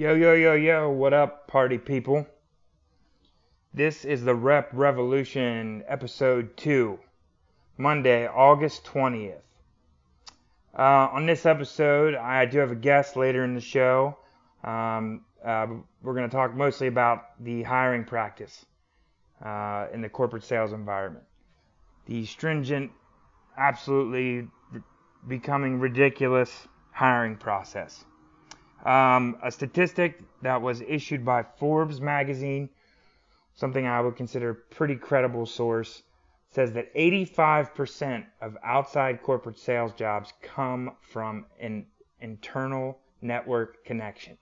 Yo, yo, yo, yo, what up, party people? This is the Rep Revolution, episode 2, Monday, August 20th. Uh, on this episode, I do have a guest later in the show. Um, uh, we're going to talk mostly about the hiring practice uh, in the corporate sales environment. The stringent, absolutely becoming ridiculous hiring process. Um, a statistic that was issued by Forbes magazine, something I would consider a pretty credible source, says that 85% of outside corporate sales jobs come from an internal network connection.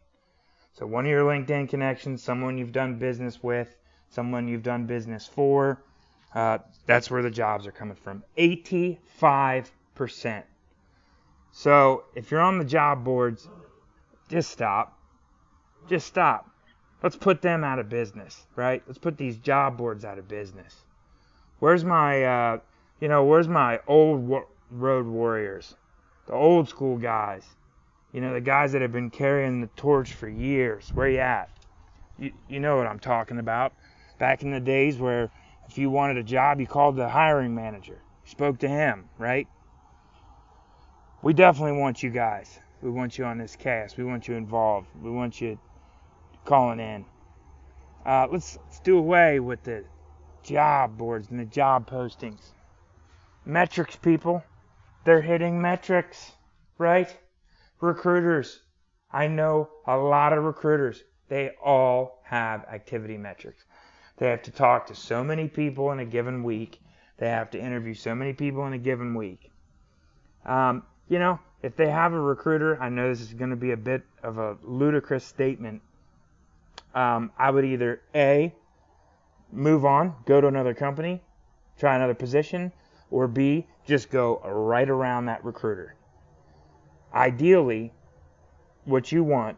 So one of your LinkedIn connections, someone you've done business with, someone you've done business for, uh, that's where the jobs are coming from. 85%. So if you're on the job boards, just stop. Just stop. Let's put them out of business, right? Let's put these job boards out of business. Where's my, uh, you know, where's my old road warriors? The old school guys. You know, the guys that have been carrying the torch for years. Where you at? You, you know what I'm talking about. Back in the days where if you wanted a job, you called the hiring manager. You spoke to him, right? We definitely want you guys. We want you on this cast. We want you involved. We want you calling in. Uh, let's, let's do away with the job boards and the job postings. Metrics, people. They're hitting metrics, right? Recruiters. I know a lot of recruiters. They all have activity metrics. They have to talk to so many people in a given week. They have to interview so many people in a given week. Um, you know, if they have a recruiter, I know this is going to be a bit of a ludicrous statement. Um, I would either A, move on, go to another company, try another position, or B, just go right around that recruiter. Ideally, what you want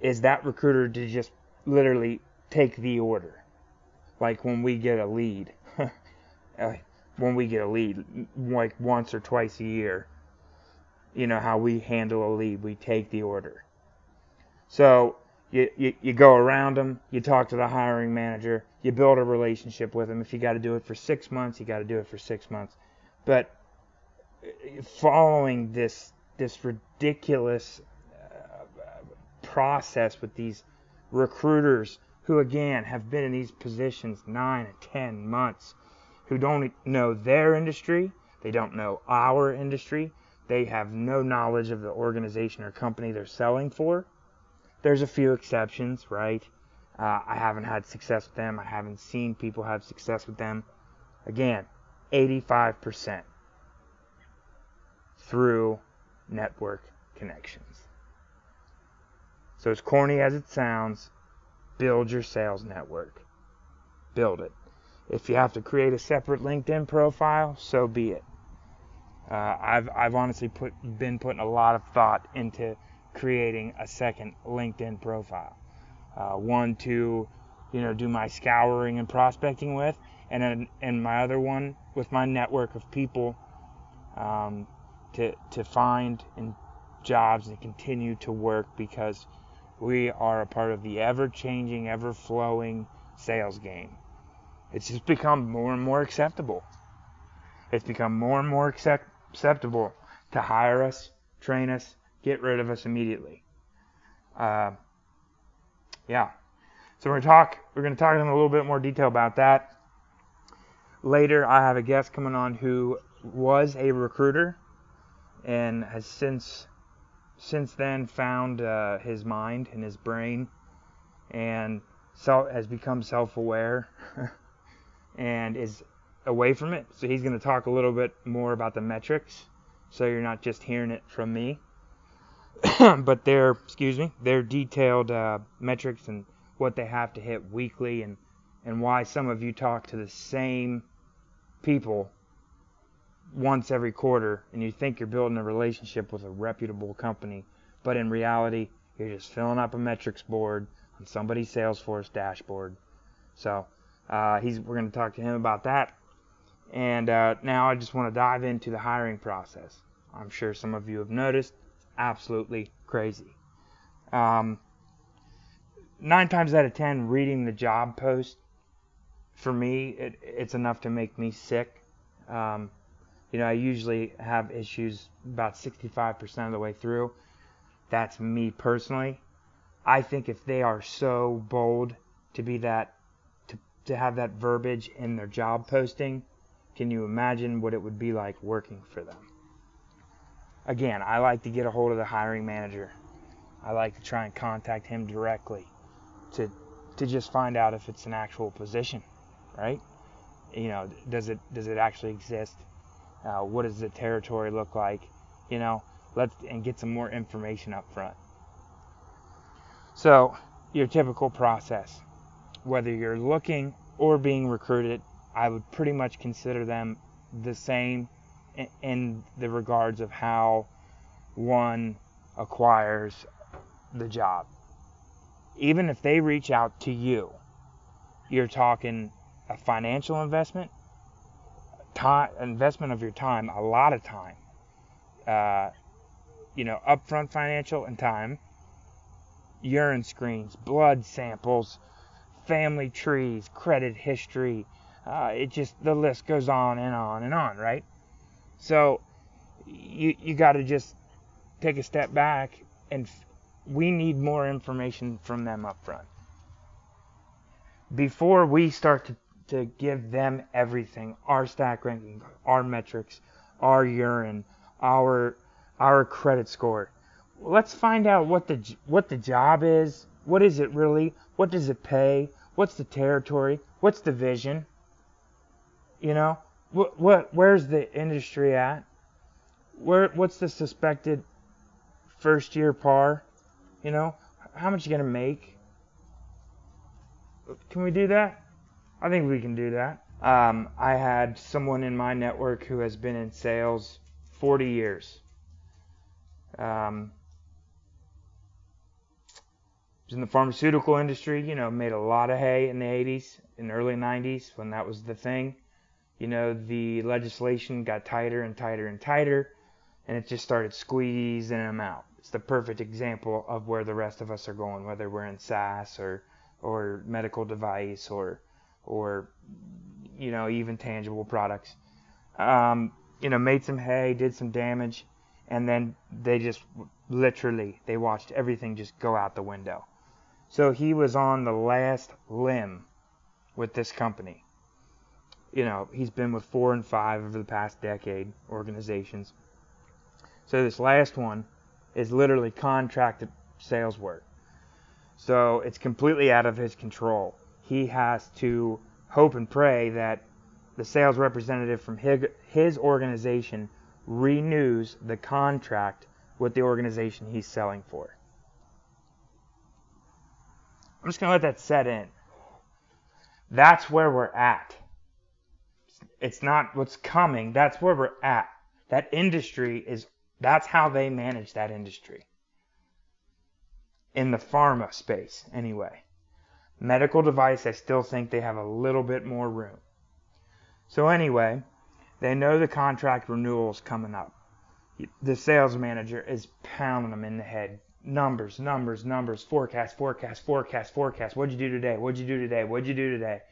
is that recruiter to just literally take the order. Like when we get a lead, when we get a lead, like once or twice a year, you know how we handle a lead, we take the order. So you, you, you go around them, you talk to the hiring manager, you build a relationship with them. If you got to do it for six months, you got to do it for six months. But following this this ridiculous uh, process with these recruiters who again have been in these positions nine and ten months, who don't know their industry, they don't know our industry, they have no knowledge of the organization or company they're selling for. There's a few exceptions, right? Uh, I haven't had success with them. I haven't seen people have success with them. Again, 85% through network connections. So, as corny as it sounds, build your sales network. Build it. If you have to create a separate LinkedIn profile, so be it. Uh, I've I've honestly put been putting a lot of thought into creating a second LinkedIn profile. Uh, one to you know do my scouring and prospecting with, and then and my other one with my network of people um, to to find in jobs and continue to work because we are a part of the ever-changing, ever-flowing sales game. It's just become more and more acceptable. It's become more and more accept- acceptable to hire us, train us, get rid of us immediately. Uh, yeah. So we're gonna talk. We're gonna talk in a little bit more detail about that later. I have a guest coming on who was a recruiter and has since since then found uh, his mind and his brain and so has become self-aware and is away from it. So he's going to talk a little bit more about the metrics, so you're not just hearing it from me, but they're excuse me, they're detailed uh, metrics and what they have to hit weekly and and why some of you talk to the same people once every quarter and you think you're building a relationship with a reputable company, but in reality, you're just filling up a metrics board on somebody's Salesforce dashboard. So uh, he's we're going to talk to him about that. And uh, now I just want to dive into the hiring process. I'm sure some of you have noticed, it's absolutely crazy. Um, nine times out of ten, reading the job post for me, it, it's enough to make me sick. Um, you know, I usually have issues about 65% of the way through. That's me personally. I think if they are so bold to be that, to, to have that verbiage in their job posting, can you imagine what it would be like working for them? Again, I like to get a hold of the hiring manager. I like to try and contact him directly to to just find out if it's an actual position, right? You know, does it does it actually exist? Uh, what does the territory look like? You know, let's and get some more information up front. So, your typical process, whether you're looking or being recruited, I would pretty much consider them the same in, the regards of how one acquires the job. Even if they reach out to you, you're talking a financial investment, time, investment of your time, a lot of time. Uh, you know, upfront financial and time, urine screens, blood samples, family trees, credit history. Uh, it just the list goes on and on and on, right? So you you got to just take a step back and f- we need more information from them up front before we start to, to give them everything our stack ranking our metrics our urine our our credit score let's find out what the what the job is what is it really what does it pay what's the territory what's the vision you know? What what where's the industry at? Where what's the suspected first year par? You know? How much you gonna make? Can we do that? I think we can do that. Um, i had someone in my network who has been in sales 40 years. Um, was in the pharmaceutical industry you know made a lot of hay in the 80s and early 90s when that was the thing you know the legislation got tighter and tighter and tighter and it just started squeezing them out it's the perfect example of where the rest of us are going, whether we're in SaaS or or medical device or or you know even tangible products. Um, you know, made some hay, did some damage, and then they just literally they watched everything just go out the window. So he was on the last limb with this company. You know, he's been with four and five over the past decade organizations. So this last one, is literally contracted sales work. So it's completely out of his control. He has to hope and pray that the sales representative from his, organization renews the contract with the organization he's selling for. I'm just going to let that set in. That's where we're at. It's not what's coming, that's where we're at. That industry is that's how they manage that industry. In the pharma space, anyway. Medical device, I still think they have a little bit more room. So, anyway, they know the contract renewal is coming up. The sales manager is pounding them in the head. Numbers, numbers, numbers, forecast, forecast, forecast, forecast. What'd you do today? What'd you do today? What'd you do today?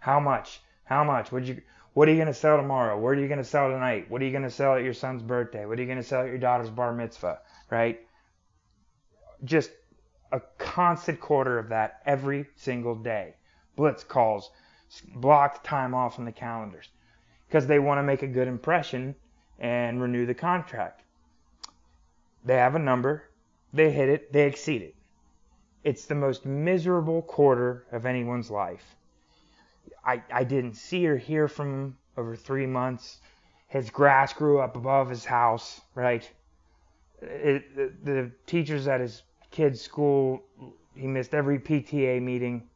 How much? How much? What'd you what are you going to sell tomorrow? What are you going to sell tonight? What are you going to sell at your son's birthday? What are you going to sell at your daughter's bar mitzvah? Right? Just a constant quarter of that every single day. Blitz calls, blocked time off on the calendars because they want to make a good impression and renew the contract. They have a number, they hit it, they exceed it. It's the most miserable quarter of anyone's life. I, I didn't see or hear from him over three months. His grass grew up above his house, right? It, the, the teachers at his kid's school, he missed every PTA meeting.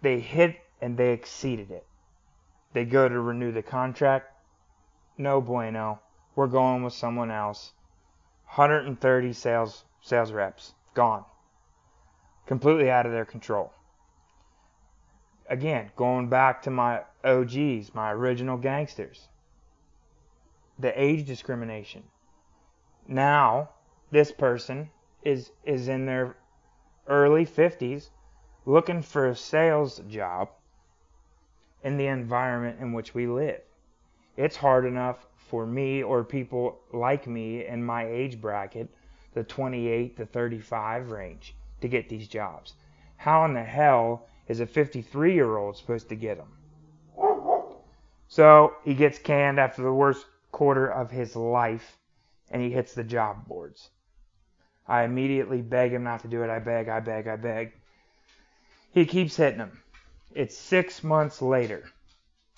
They hit and they exceeded it. They go to renew the contract. No bueno. We're going with someone else. 130 sales sales reps gone. Completely out of their control again, going back to my OGs, my original gangsters, the age discrimination. Now, this person is is in their early 50s looking for a sales job in the environment in which we live. It's hard enough for me or people like me in my age bracket, the 28 to 35 range, to get these jobs. How in the hell is a 53 year old supposed to get them? So he gets canned after the worst quarter of his life and he hits the job boards. I immediately beg him not to do it. I beg, I beg, I beg. He keeps hitting them. It's six months later.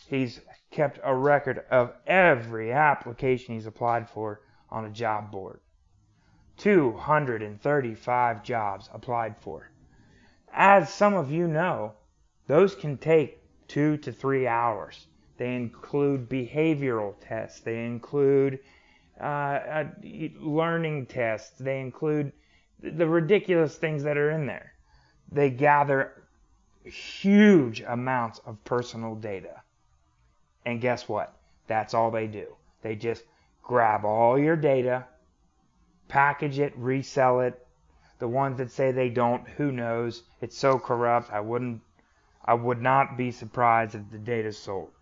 He's kept a record of every application he's applied for on a job board. 235 jobs applied for. As some of you know, those can take two to three hours. They include behavioral tests. They include uh, uh, learning tests. They include the ridiculous things that are in there. They gather huge amounts of personal data. And guess what? That's all they do. They just grab all your data, package it, resell it. The ones that say they don't, who knows? It's so corrupt. I wouldn't I would not be surprised if the data's sold.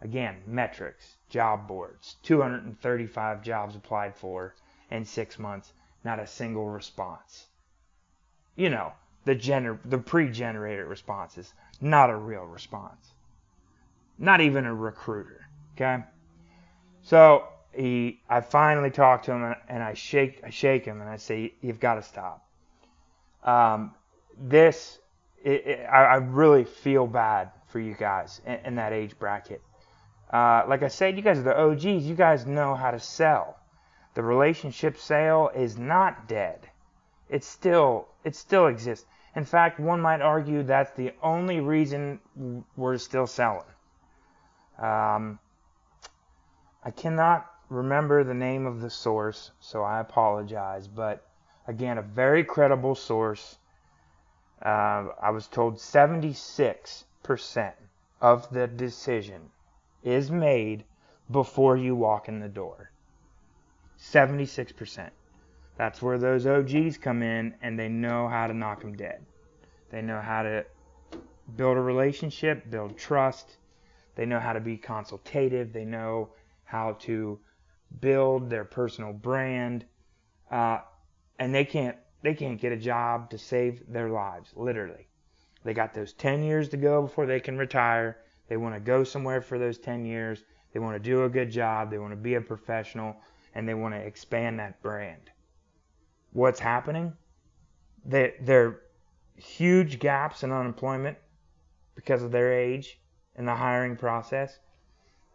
Again, metrics, job boards, 235 jobs applied for in six months, not a single response. You know, the gener- the pre-generated responses, not a real response. Not even a recruiter. Okay, so he, I finally talk to him and I shake, I shake him and I say, "You've got to stop." Um, this, it, it, I, I really feel bad for you guys in, in that age bracket uh, like I said, you guys are the OGs. You guys know how to sell. The relationship sale is not dead. It still it still exists. In fact, one might argue that's the only reason we're still selling. Um, I cannot remember the name of the source, so I apologize. But again, a very credible source. Uh, I was told 76% of the decision is made before you walk in the door. 76%. That's where those OGs come in and they know how to knock them dead. They know how to build a relationship, build trust. They know how to be consultative. They know how to build their personal brand. Uh, and they can't they can't get a job to save their lives, literally. They got those 10 years to go before they can retire they want to go somewhere for those 10 years. They want to do a good job. They want to be a professional and they want to expand that brand. What's happening? There are huge gaps in unemployment because of their age in the hiring process.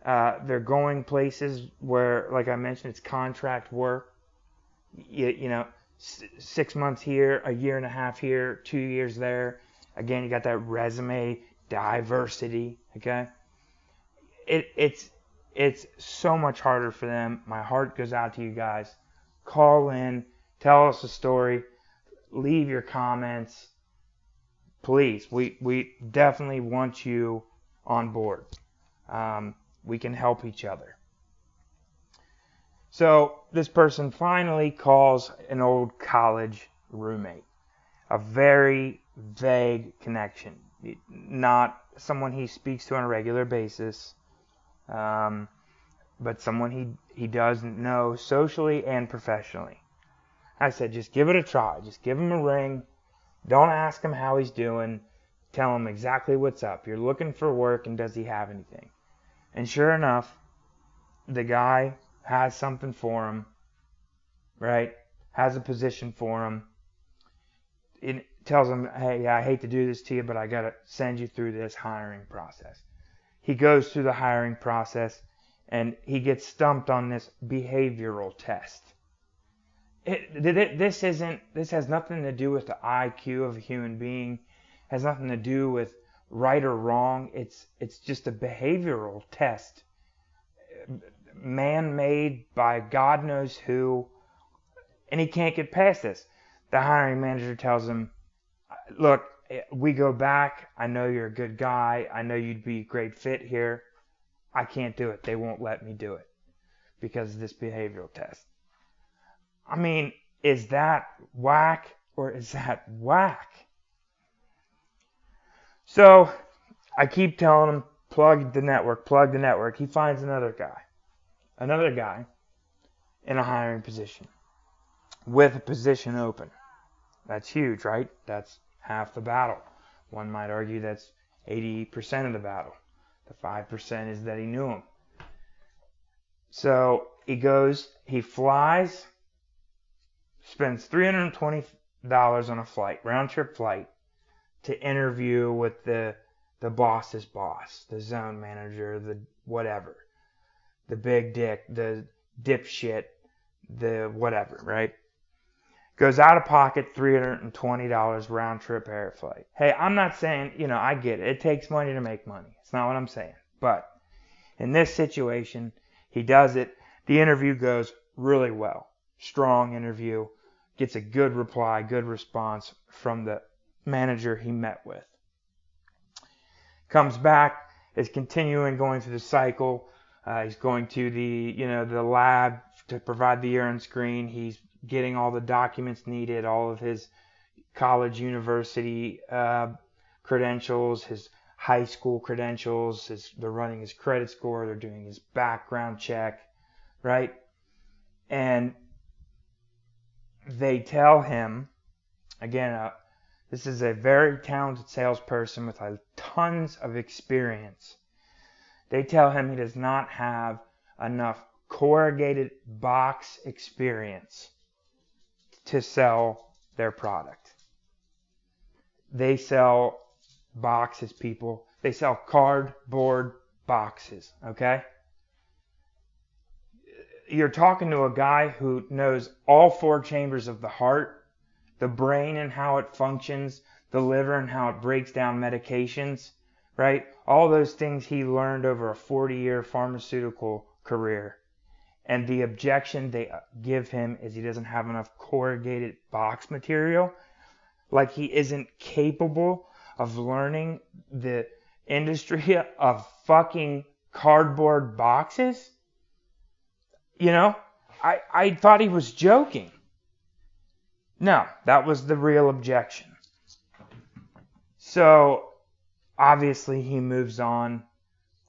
Uh, they're going places where, like I mentioned, it's contract work. You, you know, six months here, a year and a half here, two years there. Again, you got that resume diversity. Okay, it, it's it's so much harder for them. My heart goes out to you guys. Call in, tell us a story, leave your comments. Please, we we definitely want you on board. Um, we can help each other. So this person finally calls an old college roommate, a very vague connection not someone he speaks to on a regular basis, um, but someone he he does know socially and professionally. I said, just give it a try. Just give him a ring. Don't ask him how he's doing. Tell him exactly what's up. You're looking for work, and does he have anything? And sure enough, the guy has something for him, right? Has a position for him. It, tells him, hey, I hate to do this to you, but I got to send you through this hiring process. He goes through the hiring process and he gets stumped on this behavioral test. It, this isn't this has nothing to do with the IQ of a human being has nothing to do with right or wrong it's it's just a behavioral test man made by god knows who and he can't get past this the hiring manager tells him look, we go back. I know you're a good guy. I know you'd be a great fit here. I can't do it. They won't let me do it because of this behavioral test. I mean, is that whack? or is that whack? So I keep telling him, plug the network, plug the network. He finds another guy, another guy in a hiring position with a position open. That's huge, right? That's half the battle. One might argue that's 80% of the battle. The 5% is that he knew him. So he goes, he flies, spends $320 on a flight, round trip flight, to interview with the the boss's boss, the zone manager, the whatever, the big dick, the dipshit, the whatever, right? Goes out of pocket $320 round trip air flight. Hey, I'm not saying, you know, I get it. It takes money to make money. It's not what I'm saying. But in this situation, he does it. The interview goes really well. Strong interview. Gets a good reply, good response from the manager he met with. Comes back, is continuing going through the cycle. Uh, he's going to the you know the lab to provide the urine screen. He's getting all the documents needed, all of his college, university uh, credentials, his high school credentials. His, they're running his credit score. They're doing his background check, right? And they tell him again, uh, this is a very talented salesperson with tons of experience. They tell him he does not have enough corrugated box experience to sell their product. They sell boxes, people. They sell cardboard boxes, okay? You're talking to a guy who knows all four chambers of the heart the brain and how it functions, the liver and how it breaks down medications, right? All those things he learned over a 40 year pharmaceutical career. And the objection they uh, give him is he doesn't have enough corrugated box material. Like he isn't capable of learning the industry of fucking cardboard boxes. You know, I, I thought he was joking. No, that was the real objection. So obviously he moves on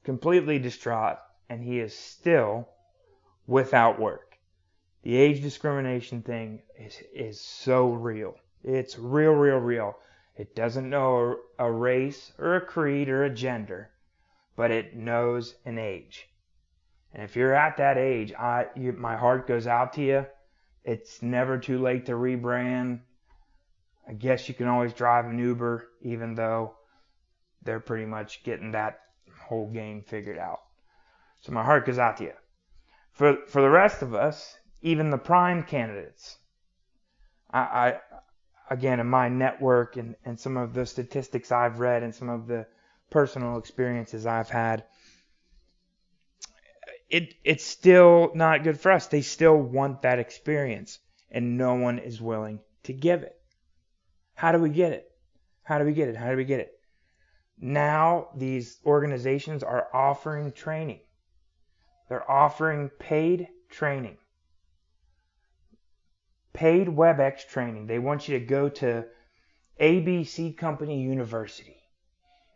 completely distraught and he is still without work. The age discrimination thing is, is so real. It's real, real, real. It doesn't know a race or a creed or a gender, but it knows an age. And if you're at that age, I, you, my heart goes out to you it's never too late to rebrand. I guess you can always drive an Uber, even though they're pretty much getting that whole game figured out. So my heart goes out to you. For for the rest of us, even the prime candidates, I, I again in my network and, and some of the statistics I've read and some of the personal experiences I've had, it it's still not good for us. They still want that experience, and no one is willing to give it. How do we get it? How do we get it? How do we get it? Now these organizations are offering training. They're offering paid training. Paid WebEx training. They want you to go to ABC Company University.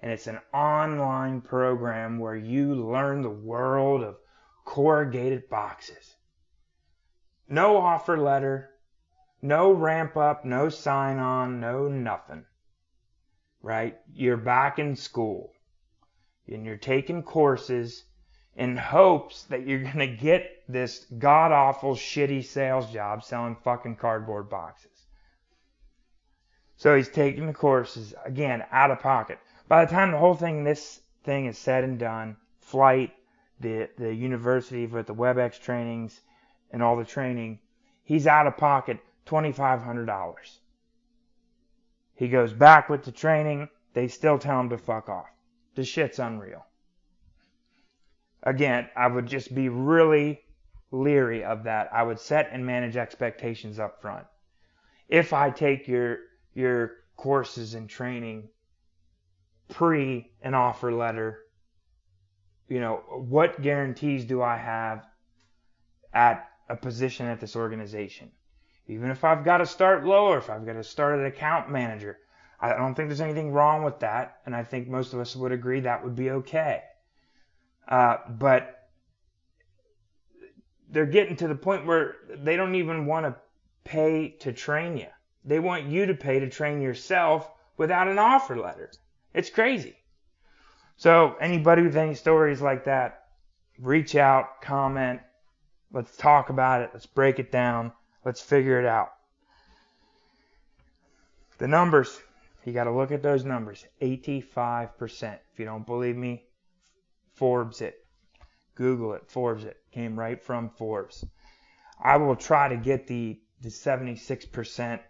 And it's an online program where you learn the world of corrugated boxes. No offer letter, no ramp up, no sign on, no nothing. Right? You're back in school and you're taking courses in hopes that you're going to get this god awful shitty sales job selling fucking cardboard boxes. So he's taking the courses again out of pocket. By the time the whole thing, this thing is said and done, flight, the the university with the WebEx trainings and all the training, he's out of pocket twenty five hundred dollars. He goes back with the training. They still tell him to fuck off. The shit's unreal. Again, I would just be really leery of that. I would set and manage expectations up front. If I take your your courses and training pre an offer letter you know, what guarantees do I have at a position at this organization? Even if I've got to start lower, if I've got to start an account manager, I don't think there's anything wrong with that. And I think most of us would agree that would be okay. Uh, but they're getting to the point where they don't even want to pay to train you. They want you to pay to train yourself without an offer letter. It's crazy. So anybody with any stories like that, reach out, comment. Let's talk about it. Let's break it down. Let's figure it out. The numbers, you got to look at those numbers. 85%. If you don't believe me, Forbes it. Google it. Forbes it. Came right from Forbes. I will try to get the, the 76%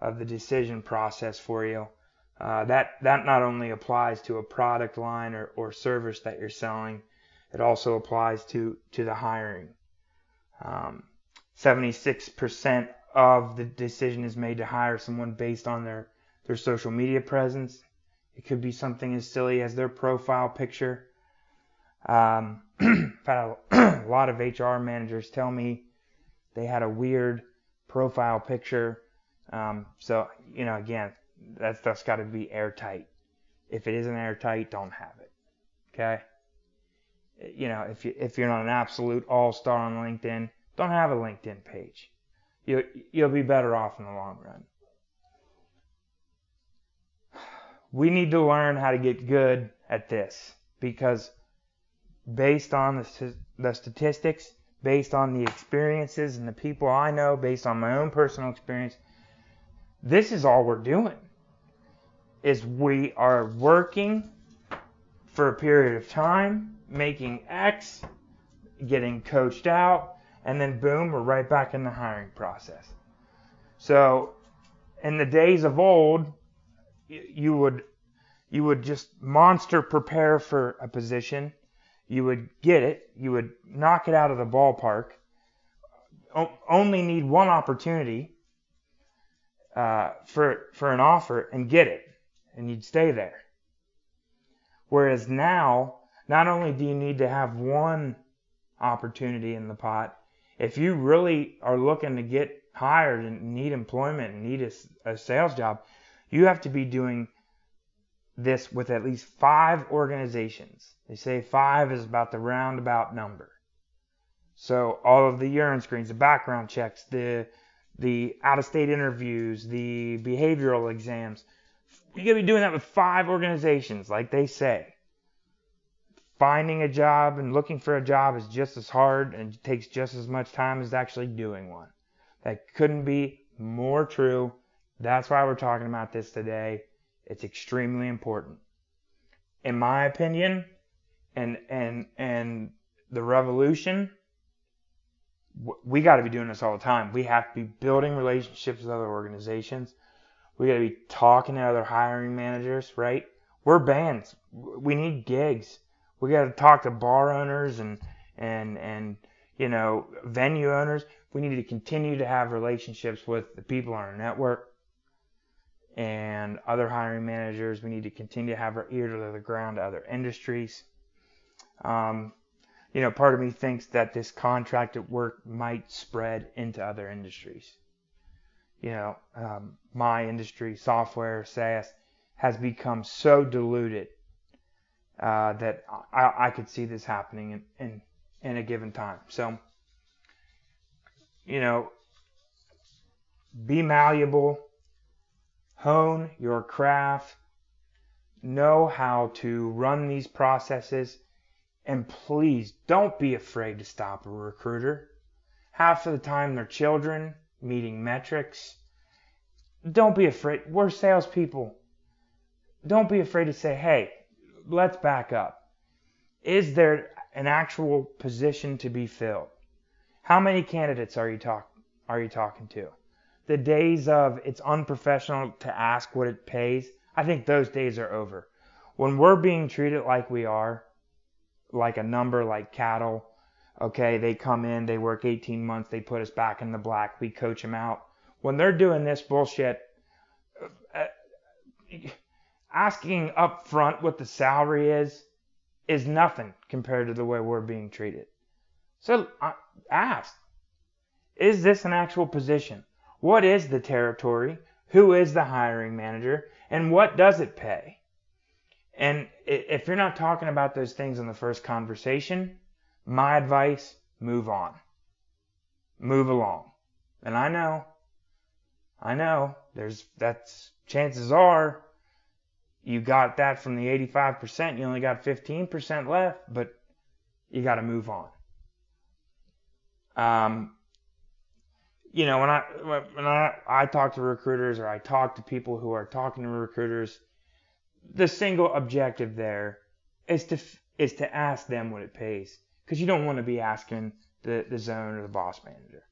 of the decision process for you. Uh, that that not only applies to a product line or, or service that you're selling, it also applies to to the hiring. Um, 76% of the decision is made to hire someone based on their their social media presence. It could be something as silly as their profile picture. Um, had a, a lot of HR managers tell me they had a weird profile picture. Um, so you know, again, that stuff's got to be airtight. If it isn't airtight, don't have it. Okay. You know, if you if you're not an absolute all star on LinkedIn, don't have a LinkedIn page. You you'll be better off in the long run. We need to learn how to get good at this because based on the, the statistics, based on the experiences and the people I know, based on my own personal experience, this is all we're doing is we are working for a period of time, making X, getting coached out, and then boom, we're right back in the hiring process. So, in the days of old, you would you would just monster prepare for a position, you would get it, you would knock it out of the ballpark, only need one opportunity uh, for for an offer and get it and you'd stay there. Whereas now, not only do you need to have one opportunity in the pot, if you really are looking to get hired and need employment and need a, a sales job, you have to be doing this with at least five organizations. They say five is about the roundabout number. So all of the urine screens, the background checks, the the out-of-state interviews, the behavioral exams, you gotta be doing that with five organizations, like they say. Finding a job and looking for a job is just as hard and takes just as much time as actually doing one. That couldn't be more true. That's why we're talking about this today. It's extremely important. In my opinion, and and and the revolution, we got to be doing this all the time. We have to be building relationships with other organizations we got to be talking to other hiring managers, right? We're bands. We need gigs. We got to talk to bar owners and and and you know venue owners. We need to continue to have relationships with the people on our network and other hiring managers. We need to continue to have our ear to the ground to other industries. Um, you know, part of me thinks that this contracted work might spread into other industries you know, um, my industry, software, SaaS, has become so diluted uh, that I, I, could see this happening in, in, in a given time. So, you know, be malleable, hone your craft, know how to run these processes, and please don't be afraid to stop a recruiter. Half of the time, they're children meeting metrics. Don't be afraid. We're salespeople. Don't be afraid to say, hey, let's back up. Is there an actual position to be filled? How many candidates are you talk are you talking to? The days of it's unprofessional to ask what it pays, I think those days are over. When we're being treated like we are, like a number, like cattle, Okay, they come in, they work 18 months, they put us back in the black, we coach them out. When they're doing this bullshit, uh, asking up front what the salary is is nothing compared to the way we're being treated. So uh, ask, is this an actual position? What is the territory? Who is the hiring manager? And what does it pay? And if you're not talking about those things in the first conversation, my advice, move on. Move along. And I know, I know, there's, that's, chances are, you got that from the 85%, you only got 15% left, but you got to move on. Um, you know, when I when I I talk to recruiters or I talk to people who are talking to recruiters, the single objective there is to is to ask them what it pays because you don't want to be asking the the zone or the boss manager.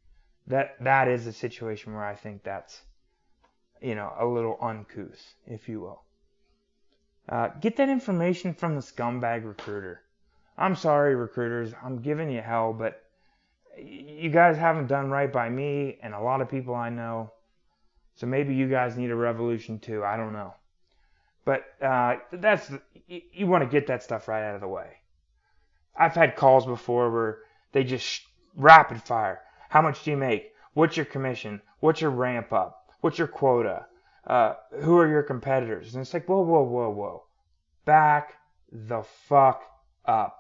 That that is a situation where I think that's you know a little uncouth, if you will. Uh, get that information from the scumbag recruiter. I'm sorry, recruiters. I'm giving you hell, but you guys haven't done right by me and a lot of people I know. So maybe you guys need a revolution too. I don't know. But uh, that's you, you want to get that stuff right out of the way. I've had calls before where they just rapid fire. How much do you make? What's your commission? What's your ramp up? What's your quota? Uh, who are your competitors? And it's like, whoa, whoa, whoa, whoa. Back the fuck up.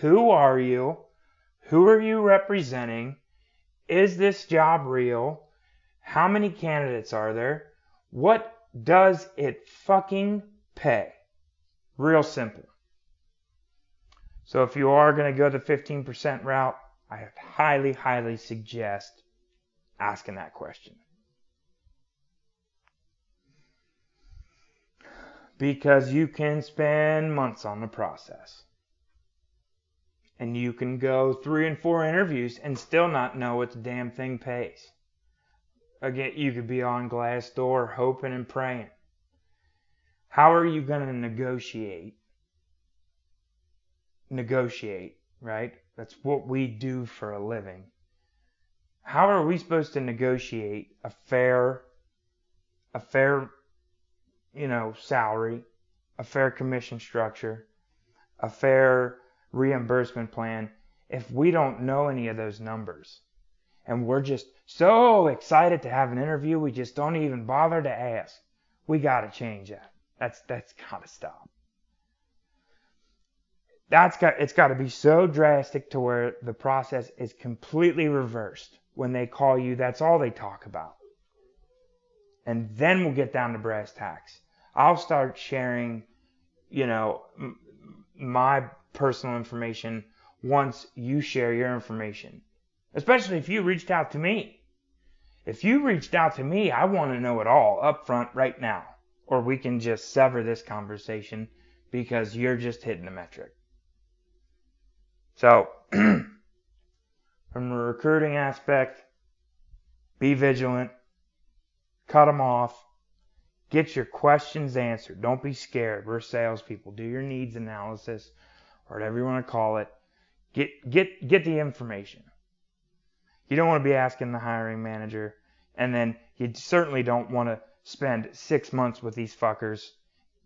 Who are you? Who are you representing? Is this job real? How many candidates are there? What does it fucking pay? Real simple. So if you are going to go the 15% route, I highly, highly suggest asking that question. Because you can spend months on the process and you can go three and four interviews and still not know what the damn thing pays. Again, you could be on Glassdoor hoping and praying. How are you going to negotiate? Negotiate, right? That's what we do for a living. How are we supposed to negotiate a fair, a fair, you know, salary, a fair commission structure, a fair reimbursement plan if we don't know any of those numbers. And we're just so excited to have an interview, we just don't even bother to ask. We got to change that. That's that's got to stop. That's got it's got to be so drastic to where the process is completely reversed. When they call you, that's all they talk about. And then we'll get down to brass tacks. I'll start sharing, you know, my personal information once you share your information. Especially if you reached out to me. If you reached out to me, I want to know it all up front right now. Or we can just sever this conversation because you're just hitting a metric. So, from the recruiting aspect, be vigilant, cut them off, get your questions answered. Don't be scared. We're salespeople. Do your needs analysis or whatever you want to call it. Get get get the information. You don't want to be asking the hiring manager, and then you certainly don't want to spend six months with these fuckers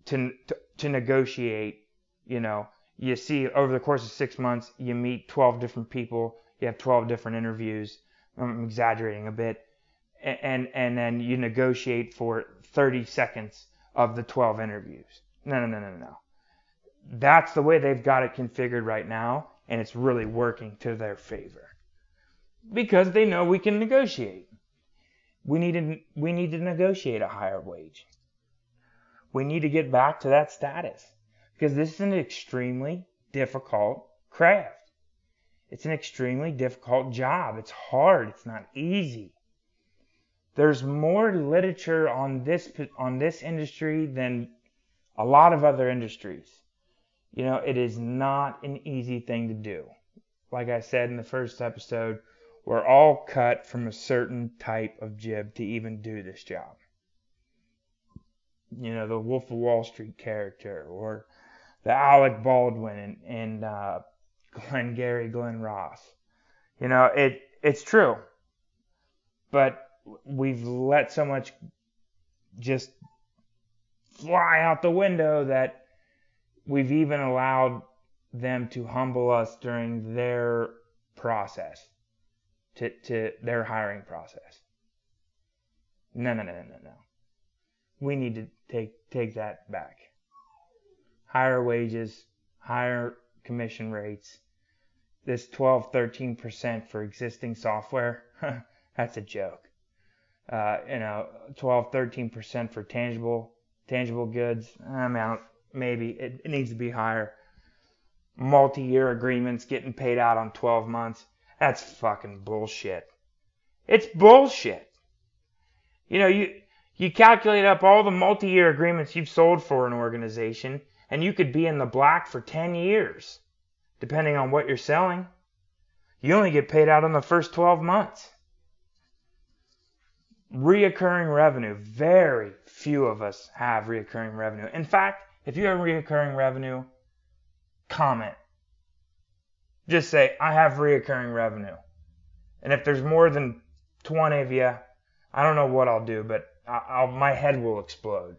to, to to negotiate. You know, you see over the course of six months, you meet 12 different people, you have 12 different interviews. I'm exaggerating a bit, and and then you negotiate for 30 seconds of the 12 interviews. No, no, no, no, no that's the way they've got it configured right now, and it's really working to their favor. Because they know we can negotiate. We need to, we need to negotiate a higher wage. We need to get back to that status. Because this is an extremely difficult craft. It's an extremely difficult job. It's hard. It's not easy. There's more literature on this on this industry than a lot of other industries. You know, it is not an easy thing to do. Like I said in the first episode, we're all cut from a certain type of jib to even do this job. You know, the Wolf of Wall Street character, or the Alec Baldwin and, and uh, Glengarry, Glen Ross. You know, it it's true, but we've let so much just fly out the window that we've even allowed them to humble us during their process, to, to their hiring process. No, no, no, no, no. no. We need to take take that back. Higher wages, higher commission rates. This 12, 13% for existing software, that's a joke. Uh, you know, 12, 13% for tangible tangible goods. I mean, maybe it, it needs to be higher. Multi-year agreements getting paid out on 12 months. That's fucking bullshit. It's bullshit. You know, you you calculate up all the multi-year agreements you've sold for an organization, and you could be in the black for 10 years, depending on what you're selling. You only get paid out on the first 12 months. Reoccurring revenue. Very few of us have reoccurring revenue. In fact, if you have reoccurring revenue, comment. Just say, I have reoccurring revenue. And if there's more than 20 of you, I don't know what I'll do, but I'll, my head will explode.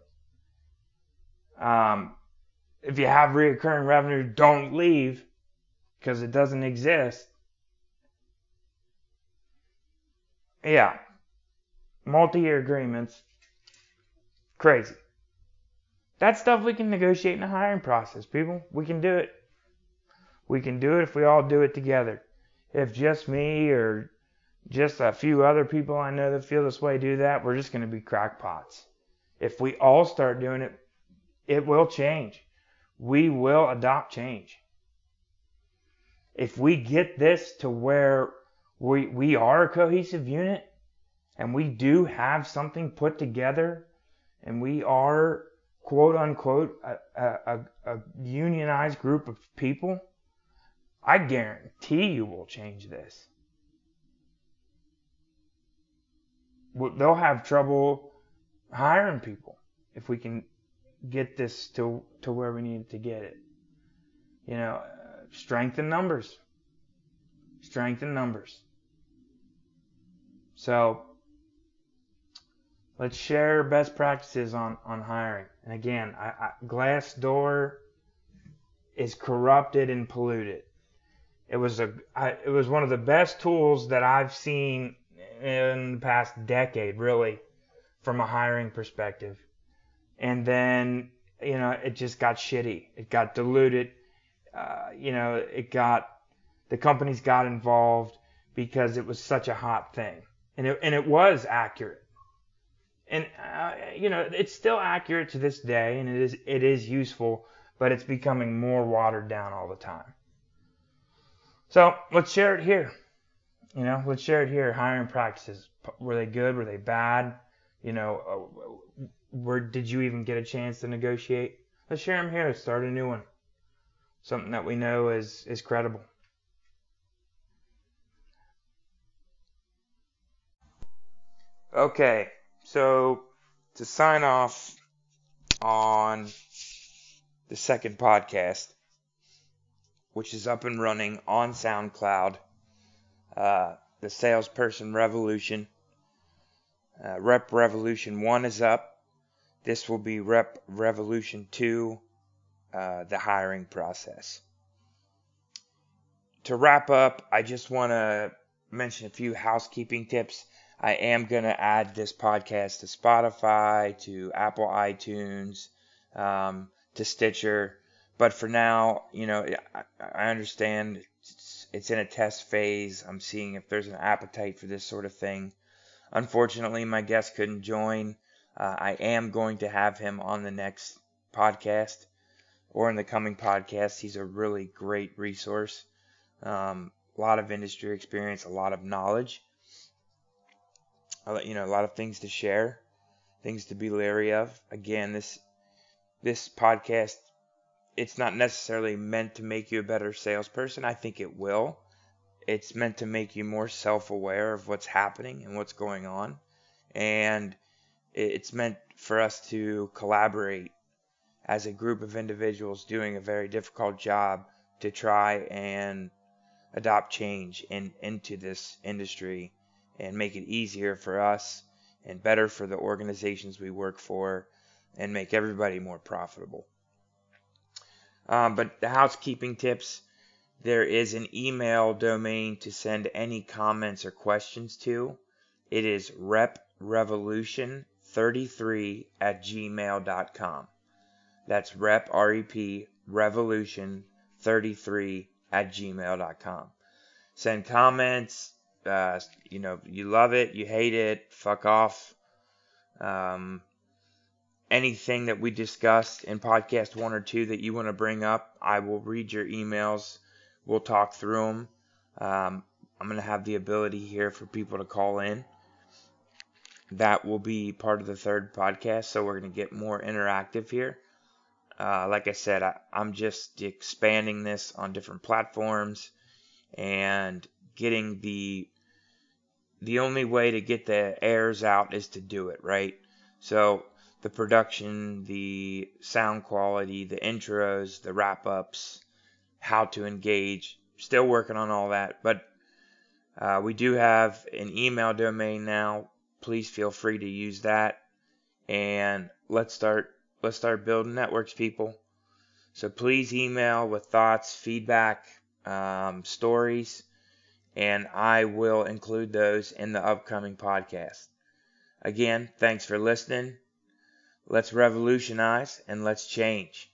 Um, if you have reoccurring revenue, don't leave because it doesn't exist. Yeah. Multi year agreements. Crazy. That's stuff we can negotiate in the hiring process, people. We can do it. We can do it if we all do it together. If just me or just a few other people I know that feel this way do that, we're just going to be crackpots. If we all start doing it, it will change. We will adopt change. If we get this to where we, we are a cohesive unit and we do have something put together and we are quote unquote a, a, a unionized group of people, I guarantee you will change this. they'll have trouble hiring people if we can get this to to where we need to get it. You know, strength in numbers. Strength in numbers. So let's share best practices on on hiring. And again, I, I, Glassdoor is corrupted and polluted. It was a I, it was one of the best tools that I've seen in the past decade, really, from a hiring perspective. And then, you know, it just got shitty. It got diluted. Uh, you know, it got, the companies got involved because it was such a hot thing. And it, and it was accurate. And, uh, you know, it's still accurate to this day and it is, it is useful, but it's becoming more watered down all the time. So let's share it here. You know, let's share it here. Hiring practices. Were they good? Were they bad? You know, uh, where did you even get a chance to negotiate? Let's share them here. Start a new one. Something that we know is is credible. Okay, so to sign off on the second podcast, which is up and running on SoundCloud uh, the Salesperson Revolution. Uh, Rep Revolution 1 is up. This will be Rep Revolution 2, uh, the hiring process. To wrap up, I just want to mention a few housekeeping tips. I am going to add this podcast to Spotify, to Apple iTunes, um, to Stitcher. But for now, you know, I, I understand it's in a test phase. I'm seeing if there's an appetite for this sort of thing. Unfortunately, my guest couldn't join. Uh, I am going to have him on the next podcast or in the coming podcast. He's a really great resource. Um, a lot of industry experience, a lot of knowledge. You know, a lot of things to share, things to be leery of. Again, this this podcast it's not necessarily meant to make you a better salesperson. I think it will. It's meant to make you more self aware of what's happening and what's going on. And it's meant for us to collaborate as a group of individuals doing a very difficult job to try and adopt change in, into this industry and make it easier for us and better for the organizations we work for and make everybody more profitable. Um, but the housekeeping tips there is an email domain to send any comments or questions to. It is rep revolution33 at gmail.com. That's rep, R-E-P, revolution33 at gmail.com. Send comments. Uh, you know, you love it, you hate it, fuck off. Um, anything that we discussed in podcast one or two that you want to bring up, I will read your emails. We'll talk through them. Um, I'm going to have the ability here for people to call in. That will be part of the third podcast, so we're going to get more interactive here. Uh, like I said, I, I'm just expanding this on different platforms and getting the the only way to get the airs out is to do it right. So the production, the sound quality, the intros, the wrap ups, how to engage. Still working on all that, but uh, we do have an email domain now. Please feel free to use that, and let's start let's start building networks, people. So please email with thoughts, feedback, um, stories, and I will include those in the upcoming podcast. Again, thanks for listening. Let's revolutionize and let's change.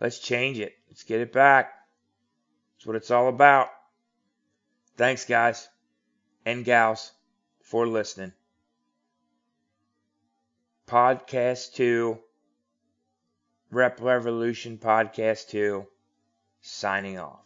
Let's change it. Let's get it back. That's what it's all about. Thanks, guys and gals, for listening. Podcast 2, Rep Revolution Podcast 2, signing off.